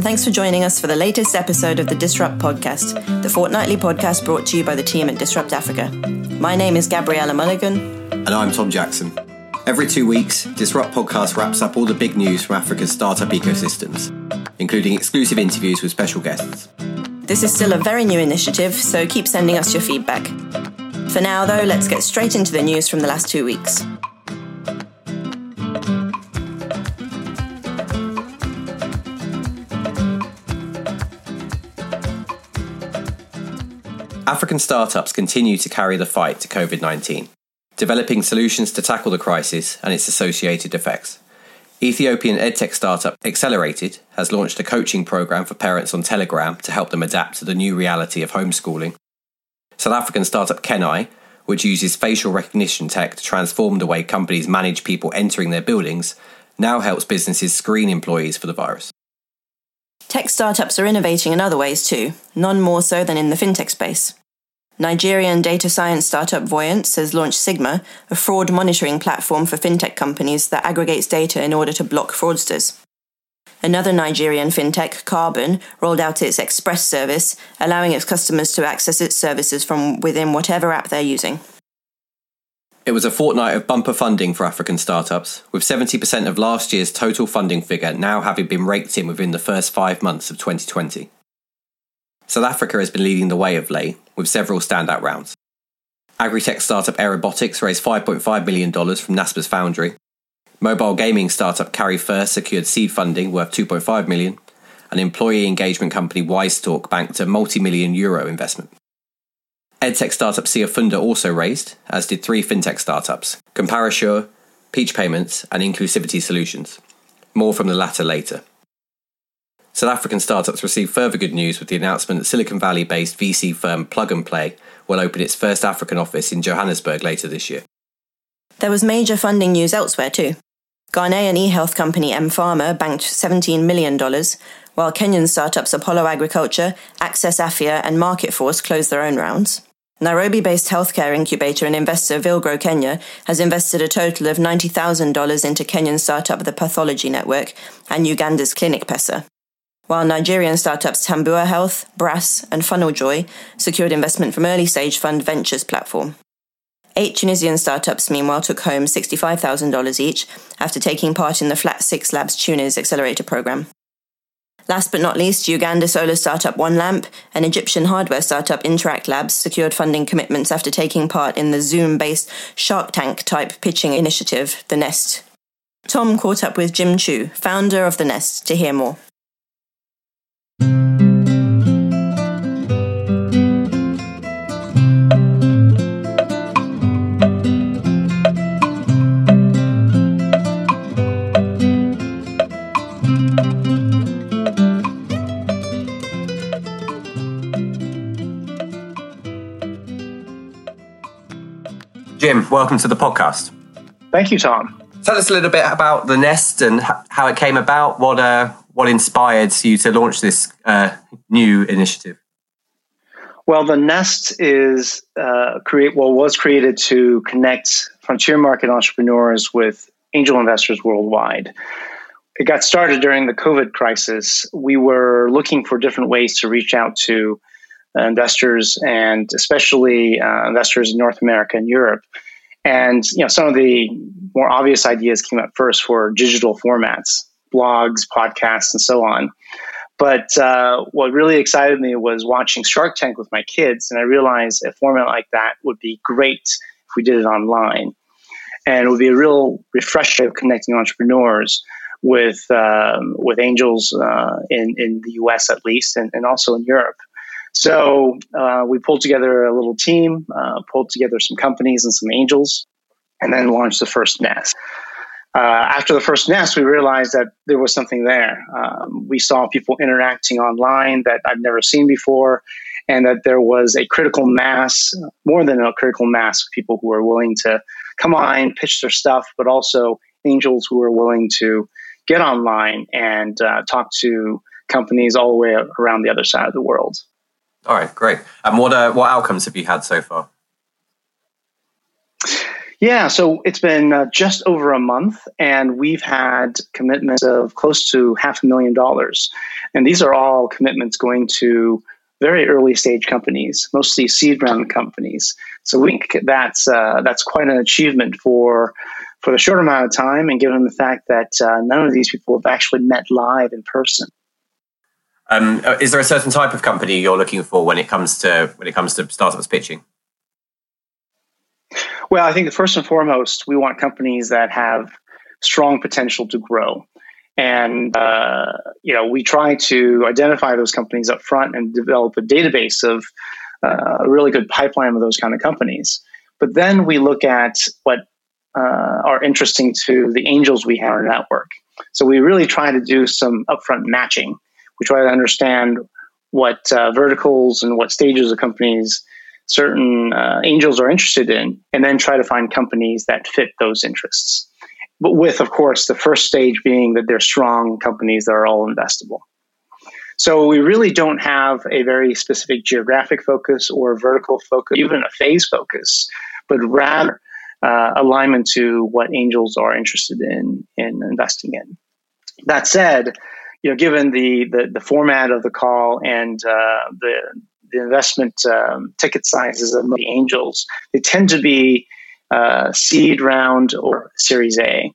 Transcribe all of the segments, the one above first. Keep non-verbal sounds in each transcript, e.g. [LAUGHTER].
And thanks for joining us for the latest episode of the Disrupt podcast, the fortnightly podcast brought to you by the team at Disrupt Africa. My name is Gabriella Mulligan. And I'm Tom Jackson. Every two weeks, Disrupt Podcast wraps up all the big news from Africa's startup ecosystems, including exclusive interviews with special guests. This is still a very new initiative, so keep sending us your feedback. For now, though, let's get straight into the news from the last two weeks. African startups continue to carry the fight to COVID 19, developing solutions to tackle the crisis and its associated effects. Ethiopian edtech startup Accelerated has launched a coaching program for parents on Telegram to help them adapt to the new reality of homeschooling. South African startup Kenai, which uses facial recognition tech to transform the way companies manage people entering their buildings, now helps businesses screen employees for the virus. Tech startups are innovating in other ways too, none more so than in the fintech space. Nigerian data science startup Voyance has launched Sigma, a fraud monitoring platform for fintech companies that aggregates data in order to block fraudsters. Another Nigerian fintech, Carbon, rolled out its Express service, allowing its customers to access its services from within whatever app they're using. It was a fortnight of bumper funding for African startups, with 70% of last year's total funding figure now having been raked in within the first five months of 2020. South Africa has been leading the way of late, with several standout rounds. Agri-tech startup Aerobotics raised $5.5 million from Naspers Foundry. Mobile gaming startup Carry1st secured seed funding worth 2.5 million. and employee engagement company Wyzetalk banked a multi-million euro investment. EdTech startup Siafunda also raised, as did three fintech startups, Comparasure, Peach Payments, and Inclusivity Solutions. More from the latter later. South African startups received further good news with the announcement that Silicon Valley based VC firm Plug and Play will open its first African office in Johannesburg later this year. There was major funding news elsewhere too. Ghanaian e-health company mPharma banked $17 million, while Kenyan startups Apollo Agriculture, Access Afia, and Market Force closed their own rounds. Nairobi based healthcare incubator and investor Villgro Kenya has invested a total of $90,000 into Kenyan startup The Pathology Network and Uganda's Clinic Pesa while Nigerian startups Tambua Health, Brass, and Funneljoy secured investment from early stage fund Ventures platform. Eight Tunisian startups, meanwhile, took home $65,000 each after taking part in the Flat6Labs Tunis Accelerator program. Last but not least, Uganda solar startup One Lamp and Egyptian hardware startup Interact Labs secured funding commitments after taking part in the Zoom based Shark Tank type pitching initiative, The Nest. Tom caught up with Jim Chu, founder of The Nest, to hear more. Welcome to the podcast. Thank you, Tom. Tell us a little bit about the Nest and how it came about. What uh, what inspired you to launch this uh, new initiative? Well, the Nest is uh, create well was created to connect frontier market entrepreneurs with angel investors worldwide. It got started during the COVID crisis. We were looking for different ways to reach out to uh, investors and especially uh, investors in North America and Europe. And you know, some of the more obvious ideas came up first for digital formats, blogs, podcasts, and so on. But uh, what really excited me was watching Shark Tank with my kids, and I realized a format like that would be great if we did it online, and it would be a real refresher of connecting entrepreneurs with um, with angels uh, in in the U.S. at least, and, and also in Europe. So uh, we pulled together a little team, uh, pulled together some companies and some angels, and then launched the first nest. Uh, after the first nest, we realized that there was something there. Um, we saw people interacting online that I've never seen before, and that there was a critical mass, more than a critical mass, of people who were willing to come online, pitch their stuff, but also angels who were willing to get online and uh, talk to companies all the way around the other side of the world. All right, great. And what uh, what outcomes have you had so far? Yeah, so it's been uh, just over a month, and we've had commitments of close to half a million dollars. And these are all commitments going to very early stage companies, mostly seed round companies. So we think that's uh, that's quite an achievement for for the short amount of time, and given the fact that uh, none of these people have actually met live in person. Um, uh, is there a certain type of company you're looking for when it comes to when it comes to startups pitching? Well, I think first and foremost, we want companies that have strong potential to grow. And uh, you know, we try to identify those companies up front and develop a database of uh, a really good pipeline of those kind of companies. But then we look at what uh, are interesting to the angels we have in our network. So we really try to do some upfront matching. We try to understand what uh, verticals and what stages of companies certain uh, angels are interested in, and then try to find companies that fit those interests. But with, of course, the first stage being that they're strong companies that are all investable. So we really don't have a very specific geographic focus or vertical focus, even a phase focus, but rather uh, alignment to what angels are interested in in investing in. That said, you know, given the the, the format of the call and uh, the the investment um, ticket sizes of the angels, they tend to be uh, seed round or Series A.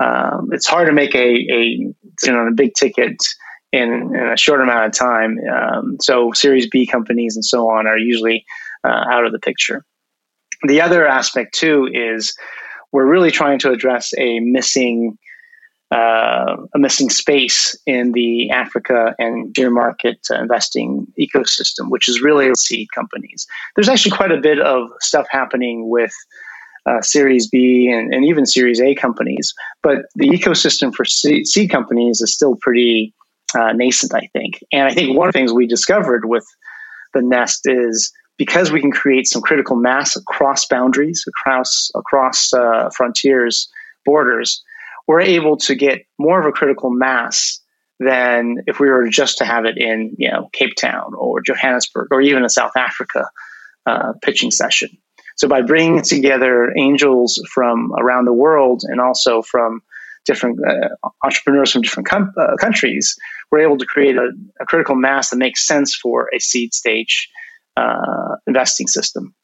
Um, it's hard to make a, a you know a big ticket in, in, a short amount of time. Um, so Series B companies and so on are usually uh, out of the picture. The other aspect too is we're really trying to address a missing uh, a missing space in the Africa and deer market investing ecosystem, which is really seed companies. There's actually quite a bit of stuff happening with uh, Series B and, and, even Series A companies, but the ecosystem for seed, seed companies is still pretty uh, nascent, I think. And I think one of the things we discovered with the Nest is because we can create some critical mass across boundaries, across across uh, frontiers, borders we're able to get more of a critical mass than if we were just to have it in you know Cape Town or Johannesburg or even a South Africa uh, pitching session. So by bringing together angels from around the world and also from different uh, entrepreneurs from different com- uh, countries, we're able to create a, a, critical mass that makes sense for a seed stage uh, investing system.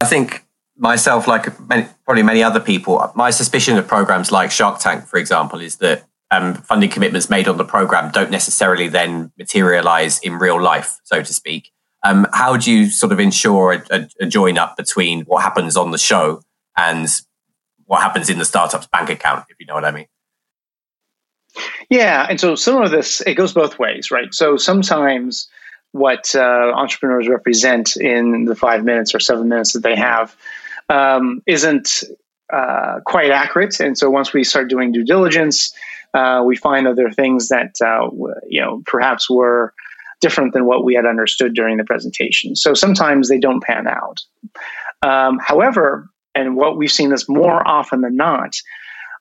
I think myself, like many, probably many other people, my suspicion of programs like Shark Tank, for example, is that um, funding commitments made on the program don't necessarily then materialize in real life, so to speak. Um, how do you sort of ensure a, a, a, join up between what happens on the show and what happens in the startup's bank account, if you know what I mean? Yeah, and so some of this it goes both ways, right? So sometimes what uh, entrepreneurs represent in the five minutes or seven minutes that they have um, isn't uh, quite accurate. And so once we start doing due diligence, uh, we find other things that uh, you know perhaps were different than what we had understood during the presentation. So sometimes they don't pan out. Um, however, and what we've seen this more often than not,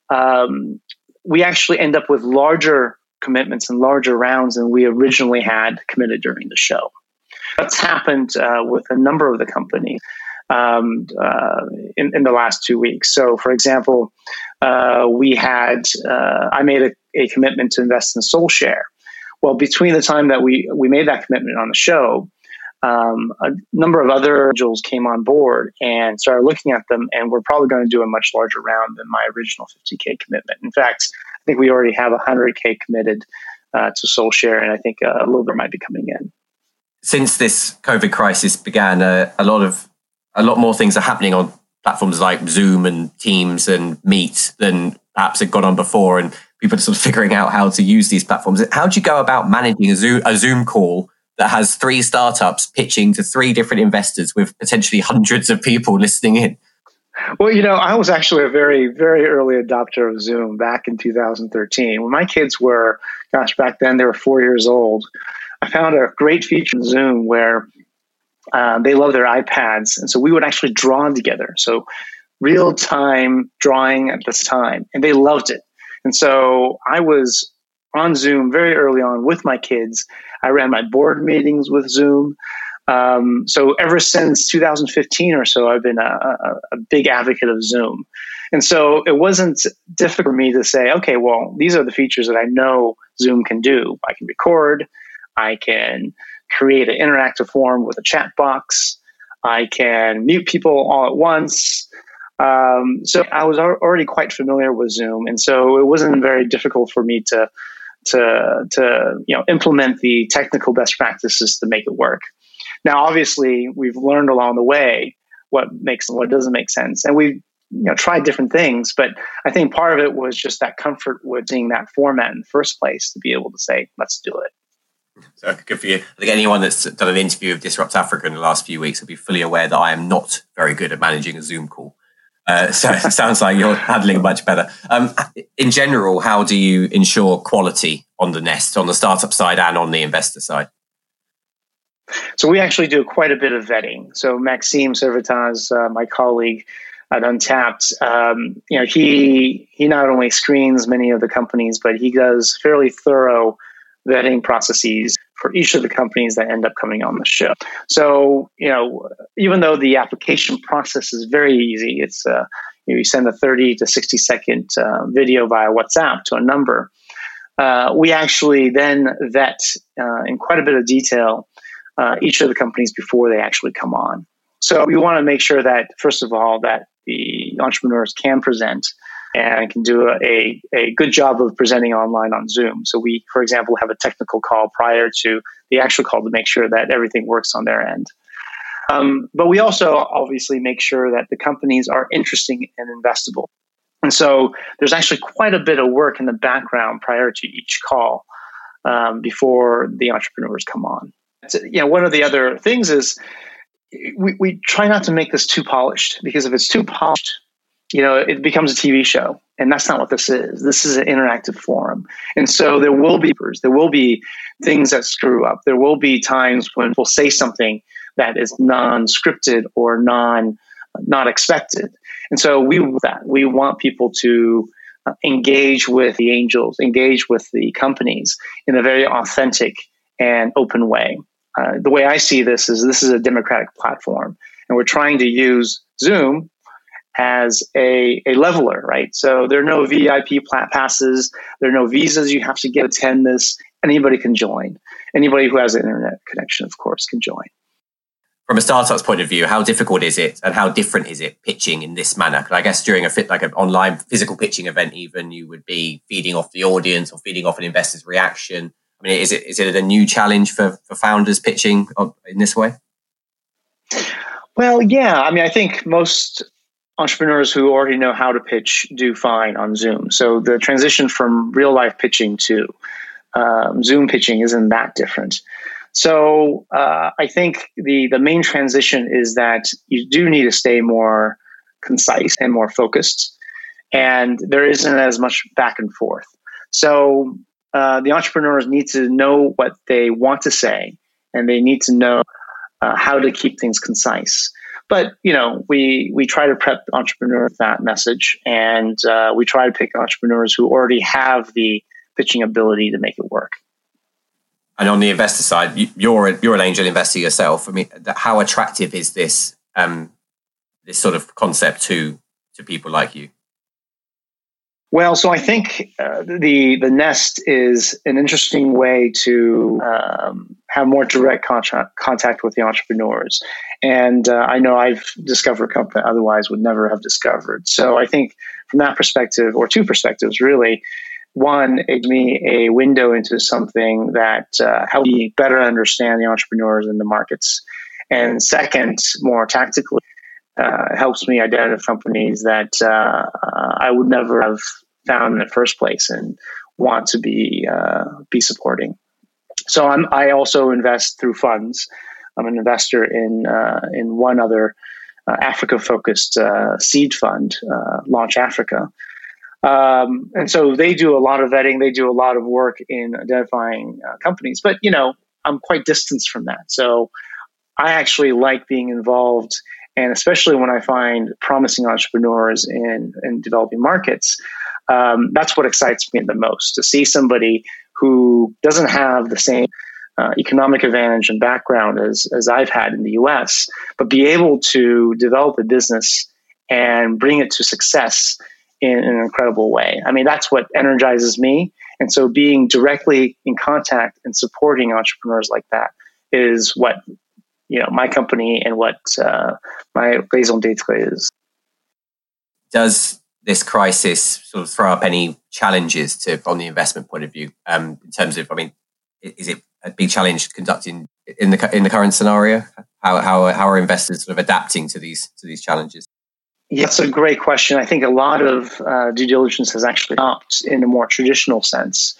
um, we actually end up with larger commitments and larger rounds than we originally had committed during the show. That's happened uh, with a number of the companies um, uh, in, in, the last two weeks. So, for example, uh, we had uh, I made a, a, commitment to invest in SoulShare. Well, between the time that we we made that commitment on the show, um, a number of other angels came on board and started looking at them, and we're probably going to do a much larger round than my original 50k commitment. In fact, I think we already have 100k committed uh, to SoulShare, and I think uh, a little bit might be coming in. Since this COVID crisis began, uh, a lot of a lot more things are happening on platforms like Zoom and Teams and Meet than perhaps had gone on before, and people are sort of [LAUGHS] figuring out how to use these platforms. How do you go about managing a Zoom, a Zoom call that has three startups pitching to three different investors with potentially hundreds of people listening in? Well, you know, I was actually a very, very early adopter of Zoom back in 2013. When my kids were, gosh, back then they were four years old. I found a great feature in Zoom where uh, they love their iPads. And so we would actually draw together. So real time drawing at this time. And they loved it. And so I was on Zoom very early on with my kids. I ran my board meetings with Zoom. Um, so ever since 2015 or so, I've been a, a, a, big advocate of Zoom. And so it wasn't difficult for me to say, okay, well, these are the features that I know Zoom can do. I can record, I can create an interactive form with a chat box, I can mute people all at once. Um, so I was already quite familiar with Zoom, and so it wasn't very difficult for me to to to you know implement the technical best practices to make it work. Now, obviously, we've learned along the way what makes and what doesn't make sense, and we've you know tried different things. But I think part of it was just that comfort with seeing that format in the first place to be able to say, "Let's do it." So good for you. I think anyone that's done an interview of Disrupt Africa in the last few weeks will be fully aware that I am not very good at managing a Zoom call. Uh, so [LAUGHS] it sounds like you're handling much better. Um, in general, how do you ensure quality on the Nest, on the startup side and on the investor side? So we actually do quite a bit of vetting. So Maxime Servatas, uh, my colleague at Untapped, um, you know, he he not only screens many of the companies, but he does fairly thorough vetting processes for each of the companies that end up coming on the show. So, you know, even though the application process is very easy, it's uh, you, know, you send a 30 to 60 second uh, video via WhatsApp to a number. Uh, we actually then vet uh, in quite a bit of detail uh, each of the companies before they actually come on. So we want to make sure that, first of all, that the entrepreneurs can present and can do a, a good job of presenting online on Zoom. So we, for example, have a technical call prior to the actual call to make sure that everything works on their end. Um, but we also obviously make sure that the companies are interesting and investable. And so there's actually quite a bit of work in the background prior to each call um, before the entrepreneurs come on. So, you know, one of the other things is we, we try not to make this too polished because if it's too polished, you know, it becomes a TV show. And that's not what this is. This is an interactive forum. And so there will be there will be things that screw up. There will be times when we'll say something that is non-scripted or non not expected. And so we that we want people to uh, engage with the angels, engage with the companies in a very authentic and open way. Uh, the way I see this is this is a democratic platform, and we're trying to use Zoom as a, a leveler, right? So there are no VIP passes, there are no visas you have to get to attend this. Anybody can join. Anybody who has an internet connection, of course, can join. From a startup's point of view, how difficult is it, and how different is it pitching in this manner? Because I guess during a fit like an online physical pitching event, even you would be feeding off the audience or feeding off an investor's reaction. I mean, is it is it a new challenge for, for founders pitching uh, in this way? Well, yeah. I mean, I think most entrepreneurs who already know how to pitch do fine on Zoom. So the transition from real life pitching to um, Zoom pitching isn't that different. So uh, I think the the main transition is that you do need to stay more concise and more focused, and there isn't as much back and forth. So uh, the entrepreneurs need to know what they want to say, and they need to know uh, how to keep things concise. But you know, we we try to prep entrepreneurs that message, and uh, we try to pick entrepreneurs who already have the pitching ability to make it work. And on the investor side, you're you're an angel investor yourself. I mean, how attractive is this um, this sort of concept to to people like you? Well, so I think uh, the the Nest is an interesting way to um, have more direct contact contact with the entrepreneurs, and uh, I know I've discovered company otherwise would never have discovered. So I think from that perspective, or two perspectives, really, one, it me a window into something that uh, helps me better understand the entrepreneurs and the markets, and second, more tactically, uh, helps me identify companies that uh, I would never have found in the first place and want to be uh, be supporting. So I'm, I also invest through funds. I'm an investor in uh, in one other uh, Africa focused uh, seed fund, Launch Africa. Um, and so they do a lot of vetting. They do a lot of work in identifying companies. But you know, I'm quite distanced from that. So I actually like being involved and especially when I find promising entrepreneurs in, in developing markets, um, that's what excites me the most to see somebody who doesn't have the same uh, economic advantage and background as, as I've had in the US, but be able to develop a business and bring it to success in, in an incredible way. I mean, that's what energizes me. And so being directly in contact and supporting entrepreneurs like that is what you know my company and what uh, my raison d'etre is. Does this crisis sort of throw up any challenges to from the investment point of view um, in terms of? I mean, is it a big challenge conducting in the in the current scenario? How how how are investors sort of adapting to these to these challenges? Yeah, that's a great question. I think a lot of uh, due diligence has actually stopped in a more traditional sense.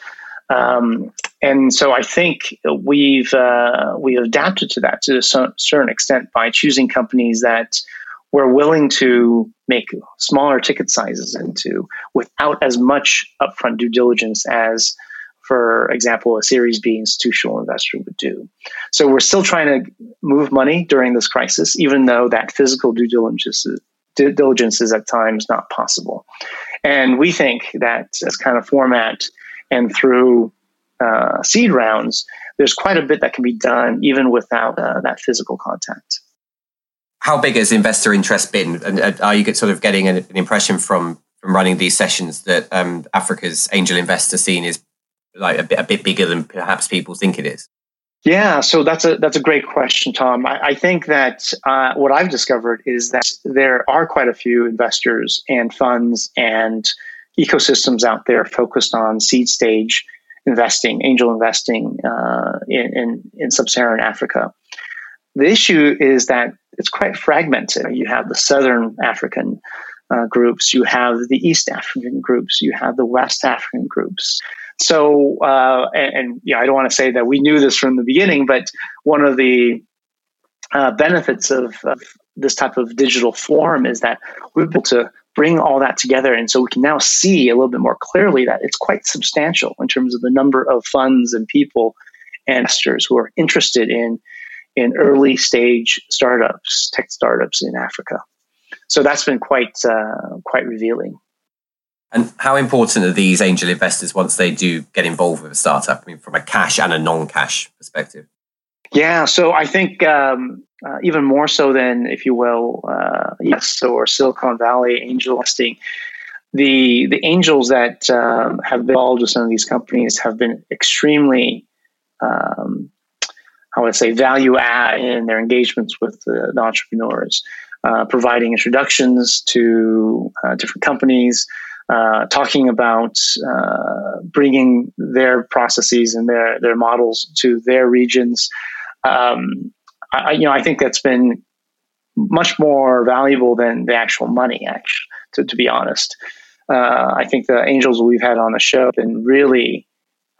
Um, and so I think we've uh, we've adapted to that to a certain extent by choosing companies that we're willing to make smaller ticket sizes into without as much upfront due diligence as, for example, a Series B institutional investor would do. So we're still trying to move money during this crisis, even though that physical due diligence is, due diligence is at times not possible. And we think that as kind of format and through uh, seed rounds, there's quite a bit that can be done even without uh, that physical contact. How big has investor interest been? And uh, are you sort of getting an, impression from from running these sessions that um, Africa's angel investor scene is like a bit, a bit bigger than perhaps people think it is? Yeah, so that's a that's a great question, Tom. I, I think that uh, what I've discovered is that there are quite a few investors and funds and ecosystems out there focused on seed stage investing, angel investing uh, in, in, in sub-Saharan Africa. The issue is that it's quite fragmented. You have the Southern African uh, groups, you have the East African groups, you have the West African groups. So, uh, and, and know, I don't want to say that we knew this from the beginning, but one of the uh, benefits of, of, this type of digital form is that we're able to bring all that together. And so we can now see a little bit more clearly that it's quite substantial in terms of the number of funds and people and investors who are interested in, in early stage startups, tech startups in Africa. So that's been quite, uh, quite revealing. And how important are these angel investors once they do get involved with a startup? I mean, from a cash and a non cash perspective? Yeah, so I think um, uh, even more so than, if you will, uh, yes, or Silicon Valley angel investing. The the angels that um, have been involved with some of these companies have been extremely, um, I would say, value add in their engagements with the, the entrepreneurs, uh, providing introductions to uh, different companies, uh, talking about uh, bringing their processes and their their models to their regions. Um, I, you know, I think that's been much more valuable than the actual money. Actually, to, to be honest, uh, I think the angels we've had on the show have been really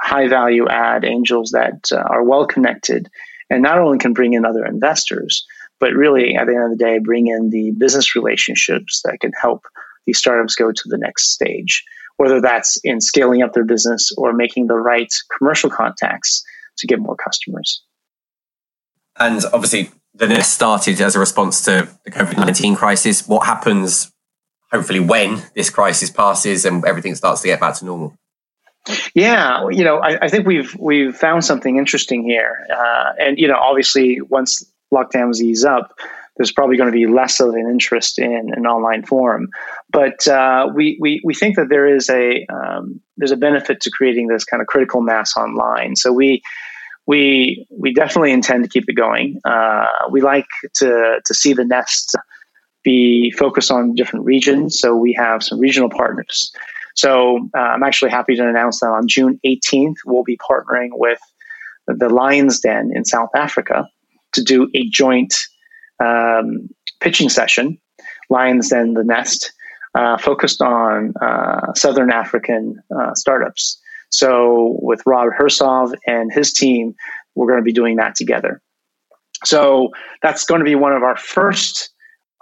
high value add angels that uh, are well connected and not only can bring in other investors, but really at the end of the day, bring in the business relationships that can help these startups go to the next stage, whether that's in scaling up their business or making the right commercial contacts to get more customers. And obviously, the Nest started as a response to the COVID 19 crisis. What happens, hopefully, when this crisis passes and everything starts to get back to normal? Yeah, you know, I, I think we've we've found something interesting here, uh, and you know, obviously, once lockdowns ease up, there's probably going to be less of an interest in an online forum. But uh, we, we we think that there is a um, there's a benefit to creating this kind of critical mass online. So we we we definitely intend to keep it going. Uh, we like to to see the nest be focused on different regions. So we have some regional partners. So uh, I'm actually happy to announce that on June 18th we'll be partnering with the Lions Den in South Africa to do a joint um, pitching session. Lions Den, the Nest, uh, focused on uh, Southern African uh, startups. So with Rob Hersov and his team, we're going to be doing that together. So that's going to be one of our first,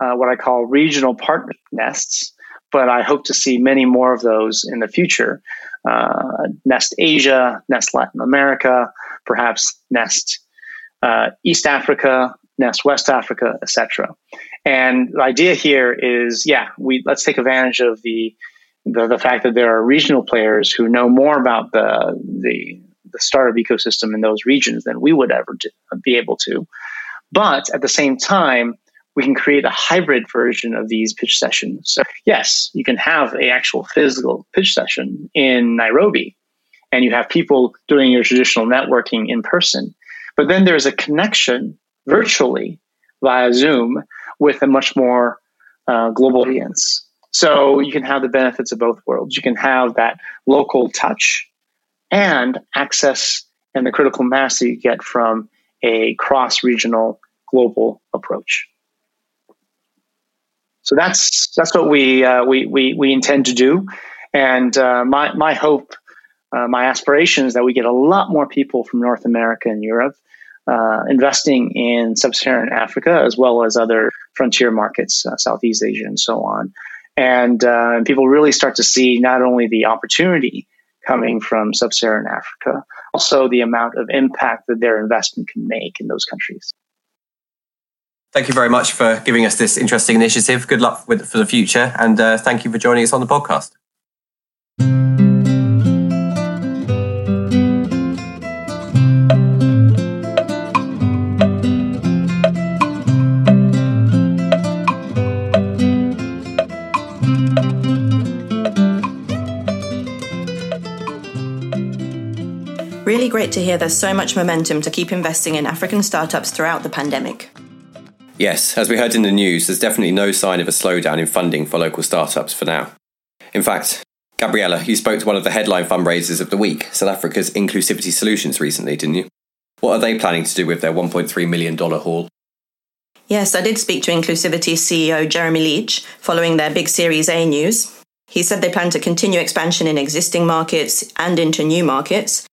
uh, what I call regional partner nests. But I hope to see many more of those in the future. Uh, Nest Asia, Nest Latin America, perhaps Nest uh, East Africa, Nest West Africa, etc. And the idea here is, yeah, we let's take advantage of the the, the fact that there are regional players who know more about the the the startup ecosystem in those regions than we would ever do, be able to. But at the same time, we can create a hybrid version of these pitch sessions. So yes, you can have a actual physical pitch session in Nairobi, and you have people doing your traditional networking in person. But then there's a connection virtually via Zoom with a much more uh, global audience. So you can have the benefits of both worlds. You can have that local touch and access and the critical mass that you get from a cross regional global approach. So that's that's what we uh, we, we we intend to do, and uh, my my hope, uh, my aspiration is that we get a lot more people from North America and Europe uh, investing in sub-Saharan Africa as well as other frontier markets, uh, Southeast Asia, and so on, and, uh, people really start to see not only the opportunity coming from sub-Saharan Africa, also the amount of impact that their investment can make in those countries. Thank you very much for giving us this interesting initiative. Good luck with for the future, and uh, thank you for joining us on the podcast. Really great to hear there's so much momentum to keep investing in African startups throughout the pandemic. Yes, as we heard in the news, there's definitely no sign of a slowdown in funding for local startups for now. In fact, Gabriella, you spoke to one of the headline fundraisers of the week, South Africa's Inclusivity Solutions, recently, didn't you? What are they planning to do with their $1.3 million haul? Yes, I did speak to Inclusivity CEO Jeremy Leach following their big Series A news. He said they plan to continue expansion in existing markets and into new markets.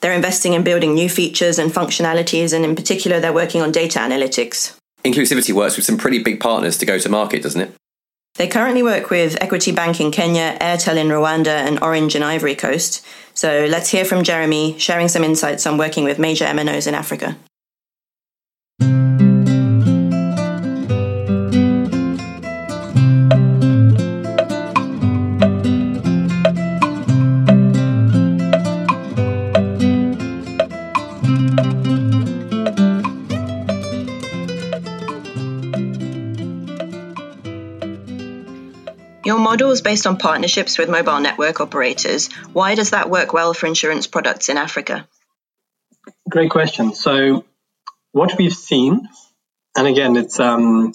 They're investing in building new features and functionalities, and in particular, they're working on data analytics. Inclusivity works with some pretty big partners to go to market, doesn't it? They currently work with Equity Bank in Kenya, Airtel in Rwanda, and Orange in Ivory Coast. So let's hear from Jeremy, sharing some insights on working with major MNOs in Africa. Your model is based on partnerships with mobile network operators. Why does that work well for insurance products in Africa? Great question. So, what we've seen, and again, it's um,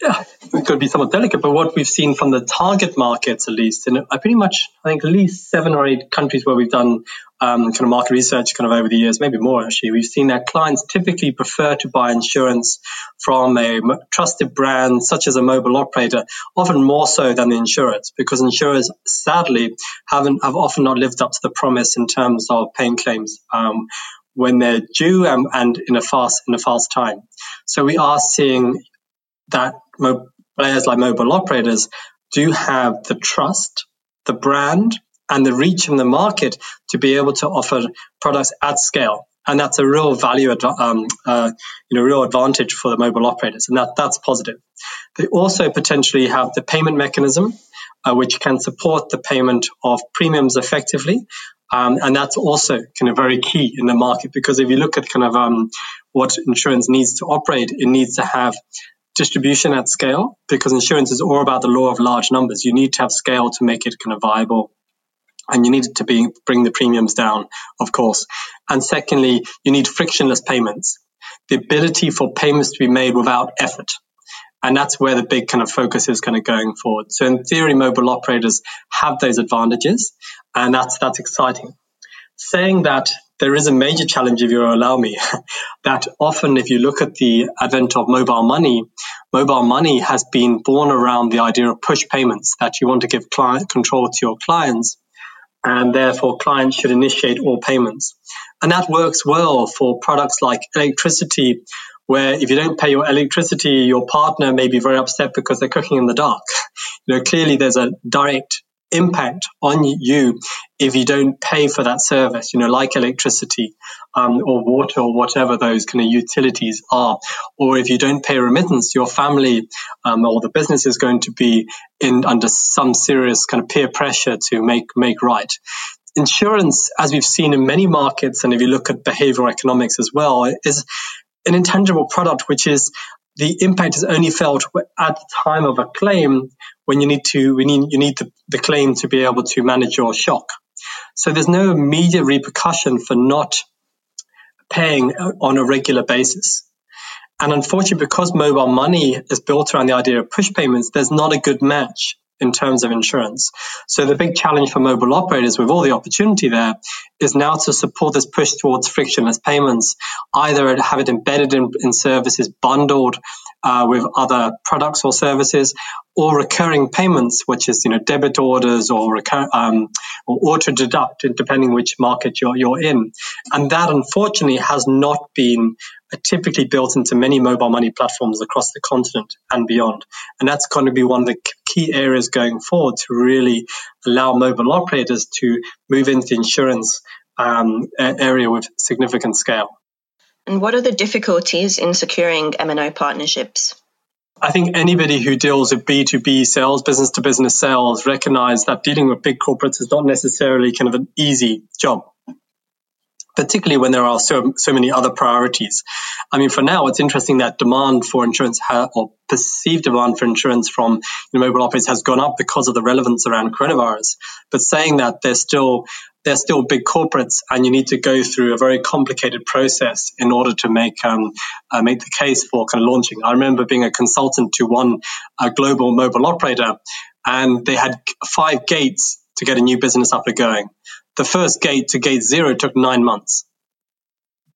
it could be somewhat delicate, but what we've seen from the target markets, at least, in pretty much, I think, at least seven or eight countries where we've done um, kind of market research kind of over the years, maybe more actually, we've seen that clients typically prefer to buy insurance from a trusted brand such as a mobile operator, often more so than the insurers, because insurers sadly haven't have often not lived up to the promise in terms of paying claims. Um, when they're due um, and in a fast in a fast time, so we are seeing that mo- players like mobile operators do have the trust, the brand, and the reach in the market to be able to offer products at scale. And that's a real value, um, uh, you know, real advantage for the mobile operators, and that that's positive. They also potentially have the payment mechanism, uh, which can support the payment of premiums effectively, um, and that's also kind of very key in the market because if you look at kind of um, what insurance needs to operate, it needs to have distribution at scale because insurance is all about the law of large numbers. You need to have scale to make it kind of viable. And you need to be, bring the premiums down, of course. And secondly, you need frictionless payments, the ability for payments to be made without effort. And that's where the big kind of focus is kind of going forward. So in theory, mobile operators have those advantages and that's, that's exciting. Saying that there is a major challenge, if you'll allow me, [LAUGHS] that often if you look at the advent of mobile money, mobile money has been born around the idea of push payments, that you want to give client control to your clients, and therefore clients should initiate all payments. And that works well for products like electricity, where if you don't pay your electricity, your partner may be very upset because they're cooking in the dark. [LAUGHS] You know, clearly there's a direct impact on you if you don't pay for that service, you know, like electricity um, or water or whatever those kind of utilities are. Or if you don't pay remittance, your family um, or the business is going to be in under some serious kind of peer pressure to make make right. insurance, as we've seen in many markets, and if you look at behavioral economics as well, is an intangible product, which is the impact is only felt at the time of a claim when you need to we need you need the, the claim to be able to manage your shock. So there's no immediate repercussion for not paying on a regular basis. And unfortunately, because mobile money is built around the idea of push payments, there's not a good match in terms of insurance. So the big challenge for mobile operators with all the opportunity there is now to support this push towards frictionless payments, either have it embedded in, in services, bundled uh, with other products or services, or recurring payments, which is you know debit orders or recur- um, or auto deduct, depending which market you're you're in, and that unfortunately has not been typically built into many mobile money platforms across the continent and beyond. And that's going to be one of the key areas going forward to really allow mobile operators to move into the insurance um, area with significant scale. And what are the difficulties in securing MNO partnerships? I think anybody who deals with B2B sales, business to business sales, recognize that dealing with big corporates is not necessarily kind of an easy job particularly when there are so, so many other priorities. I mean, for now, it's interesting that demand for insurance ha- or perceived demand for insurance from know, mobile operators has gone up because of the relevance around coronavirus. But saying that, there's still they're still big corporates, and you need to go through a very complicated process in order to make um, uh, make the case for kind of launching. I remember being a consultant to one uh, global mobile operator, and they had five gates to get a new business up and going. The first gate to gate zero took nine months.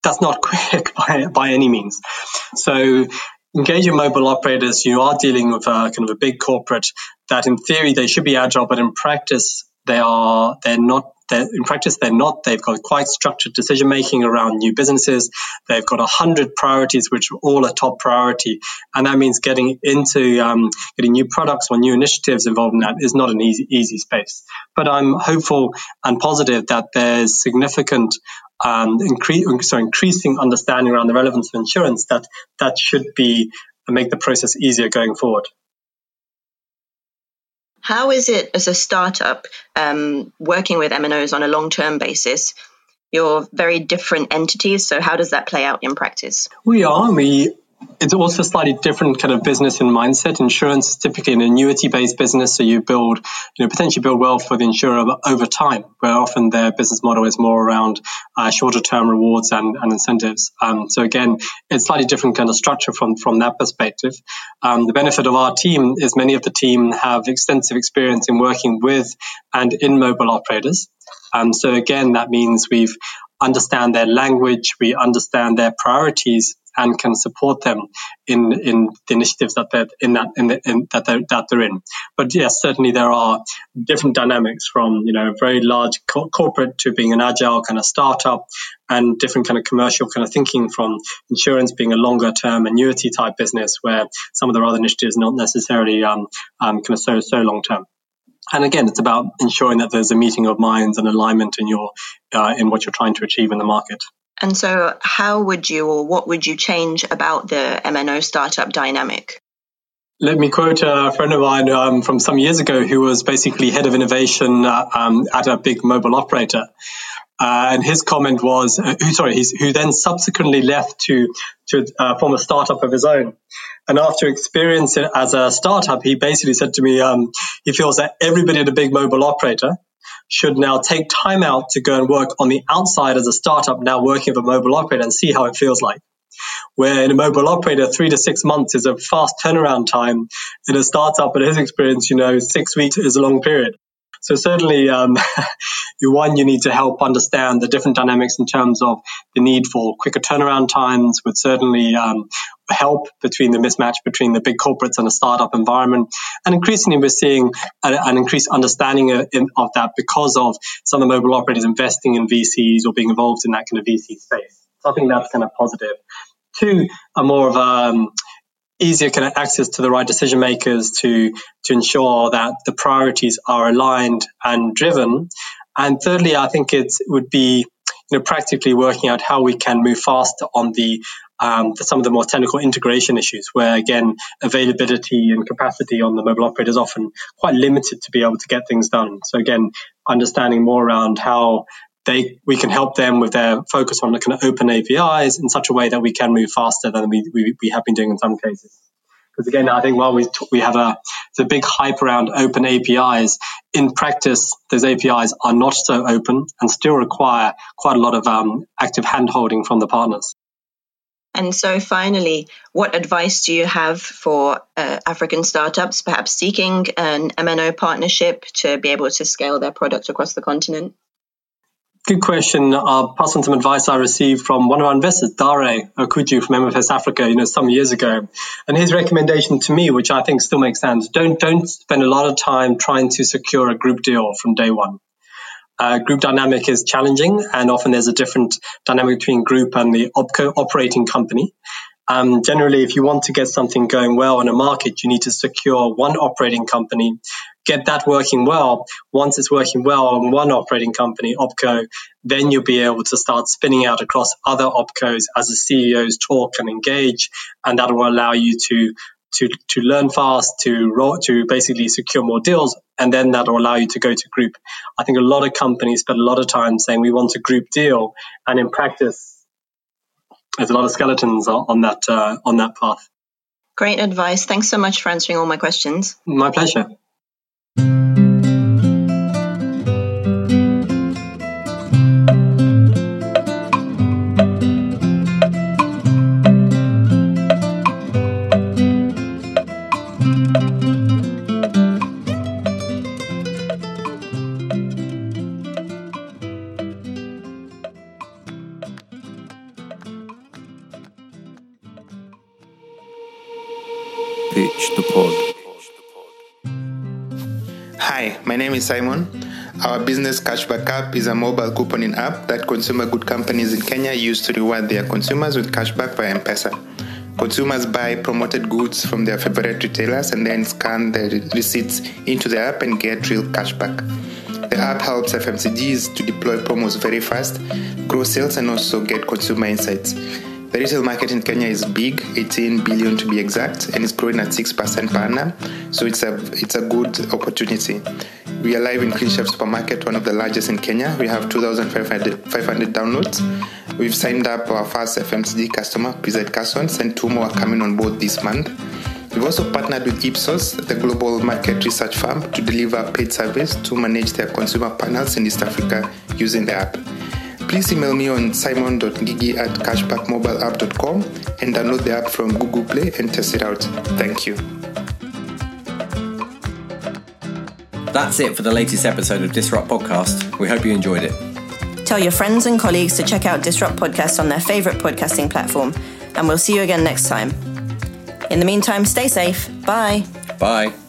That's not [LAUGHS] quick by, by any means. So engaging mobile operators, you are dealing with a kind of a big corporate that in theory they should be agile, but in practice they are they're not in practice, they're not. They've got quite structured decision making around new businesses. They've got a hundred priorities, which are all a top priority, and that means getting into um, getting new products or new initiatives involved in that is not an easy easy space. But I'm hopeful and positive that there's significant um, incre- so increasing understanding around the relevance of insurance that that should be make the process easier going forward. How is it as a startup um, working with MNOs on a long term basis? You're very different entities, so how does that play out in practice? We are. We it's also a slightly different kind of business and mindset. Insurance is typically an annuity-based business, so you build, you know, potentially build wealth for the insurer over time, where often their business model is more around uh, shorter-term rewards and, and incentives. Um, so again, it's slightly different kind of structure from from that perspective. Um, the benefit of our team is many of the team have extensive experience in working with and in mobile operators. Um, so again, that means we've understand their language, we understand their priorities, and can support them in in the initiatives that they're in that in, the, in that they're that they're in. But yes, certainly there are different dynamics from you know very large co- corporate to being an agile kind of startup, and different kind of commercial kind of thinking from insurance being a longer term annuity type business where some of the other initiatives not necessarily um, um, kind of so so long term and again, it's about ensuring that there's a meeting of minds and alignment in your uh, in what you're trying to achieve in the market. And so, how would you or what would you change about the MNO startup dynamic? Let me quote a friend of mine um, from some years ago who was basically head of innovation uh, um, at a big mobile operator. Uh, and his comment was, uh, who, sorry, who then subsequently left to to uh, form a startup of his own. And after experiencing it as a startup, he basically said to me, um, he feels that everybody at a big mobile operator should now take time out to go and work on the outside as a startup, now working with a mobile operator and see how it feels like. Where in a mobile operator, three to six months is a fast turnaround time. In a startup, in his experience, you know, six weeks is a long period. So certainly, um, [LAUGHS] one, you need to help understand the different dynamics in terms of the need for quicker turnaround times would certainly um, help between the mismatch between the big corporates and the startup environment. And increasingly, we're seeing an, an increased understanding of, of, that because of some of the mobile operators investing in VCs or being involved in that kind of VC space. So I think that's kind of positive. Two, a more of a um, easier kind of access to the right decision makers to to ensure that the priorities are aligned and driven. And thirdly, I think it would be you know practically working out how we can move faster on the um, some of the more technical integration issues, where again availability and capacity on the mobile operator is often quite limited to be able to get things done. So again, understanding more around how they we can help them with their focus on kind of open APIs in such a way that we can move faster than we, we, we have been doing in some cases. Because again, I think while we we have a the big hype around open APIs, in practice, those APIs are not so open and still require quite a lot of um, active handholding from the partners. And so, finally, what advice do you have for uh, African startups, perhaps seeking an MNO partnership to be able to scale their product across the continent? Good question. I'll pass on some advice I received from one of our investors, Dare Okoudjou from MFS Africa, you know, some years ago. And his recommendation to me, which I think still makes sense, don't don't spend a lot of time trying to secure a group deal from day one. Uh, group dynamic is challenging, and often there's a different dynamic between group and the opco operating company. Um, generally, if you want to get something going well in a market, you need to secure one operating company, get that working well. Once it's working well on one operating company, OPCO, then you'll be able to start spinning out across other OPCOs as the CEOs talk and engage, and that will allow you to to to learn fast, to to basically secure more deals, and then that will allow you to go to group. I think a lot of companies spend a lot of time saying we want a group deal, and in practice there's a lot of skeletons on that uh, on that path. Great advice. Thanks so much for answering all my questions. My pleasure. Simon. Our business Cashback app is a mobile couponing app that consumer good companies in Kenya use to reward their consumers with cashback via M-Pesa. Consumers buy promoted goods from their favorite retailers and then scan the receipts into the app and get real cashback. The app helps FMCGs to deploy promos very fast, grow sales, and also get consumer insights. The retail market in Kenya is big, 18 billion to be exact, and it's growing at 6% per annum. So it's a it's a good opportunity. We are live in Cleanshelf Supermarket, one of the largest in Kenya. We have 2,500 downloads. We've signed up our first FMCG customer, PZ Cussons, and two more are coming on board this month. We've also partnered with Ipsos, the global market research firm, to deliver paid service to manage their consumer panels in East Africa using the app please email me on simon.ngigi at cashbackmobileapp.com and download the app from Google Play and test it out. Thank you. That's it for the latest episode of Disrupt Podcast. We hope you enjoyed it. Tell your friends and colleagues to check out Disrupt Podcast on their favorite podcasting platform, and we'll see you again next time. In the meantime, stay safe. Bye. Bye.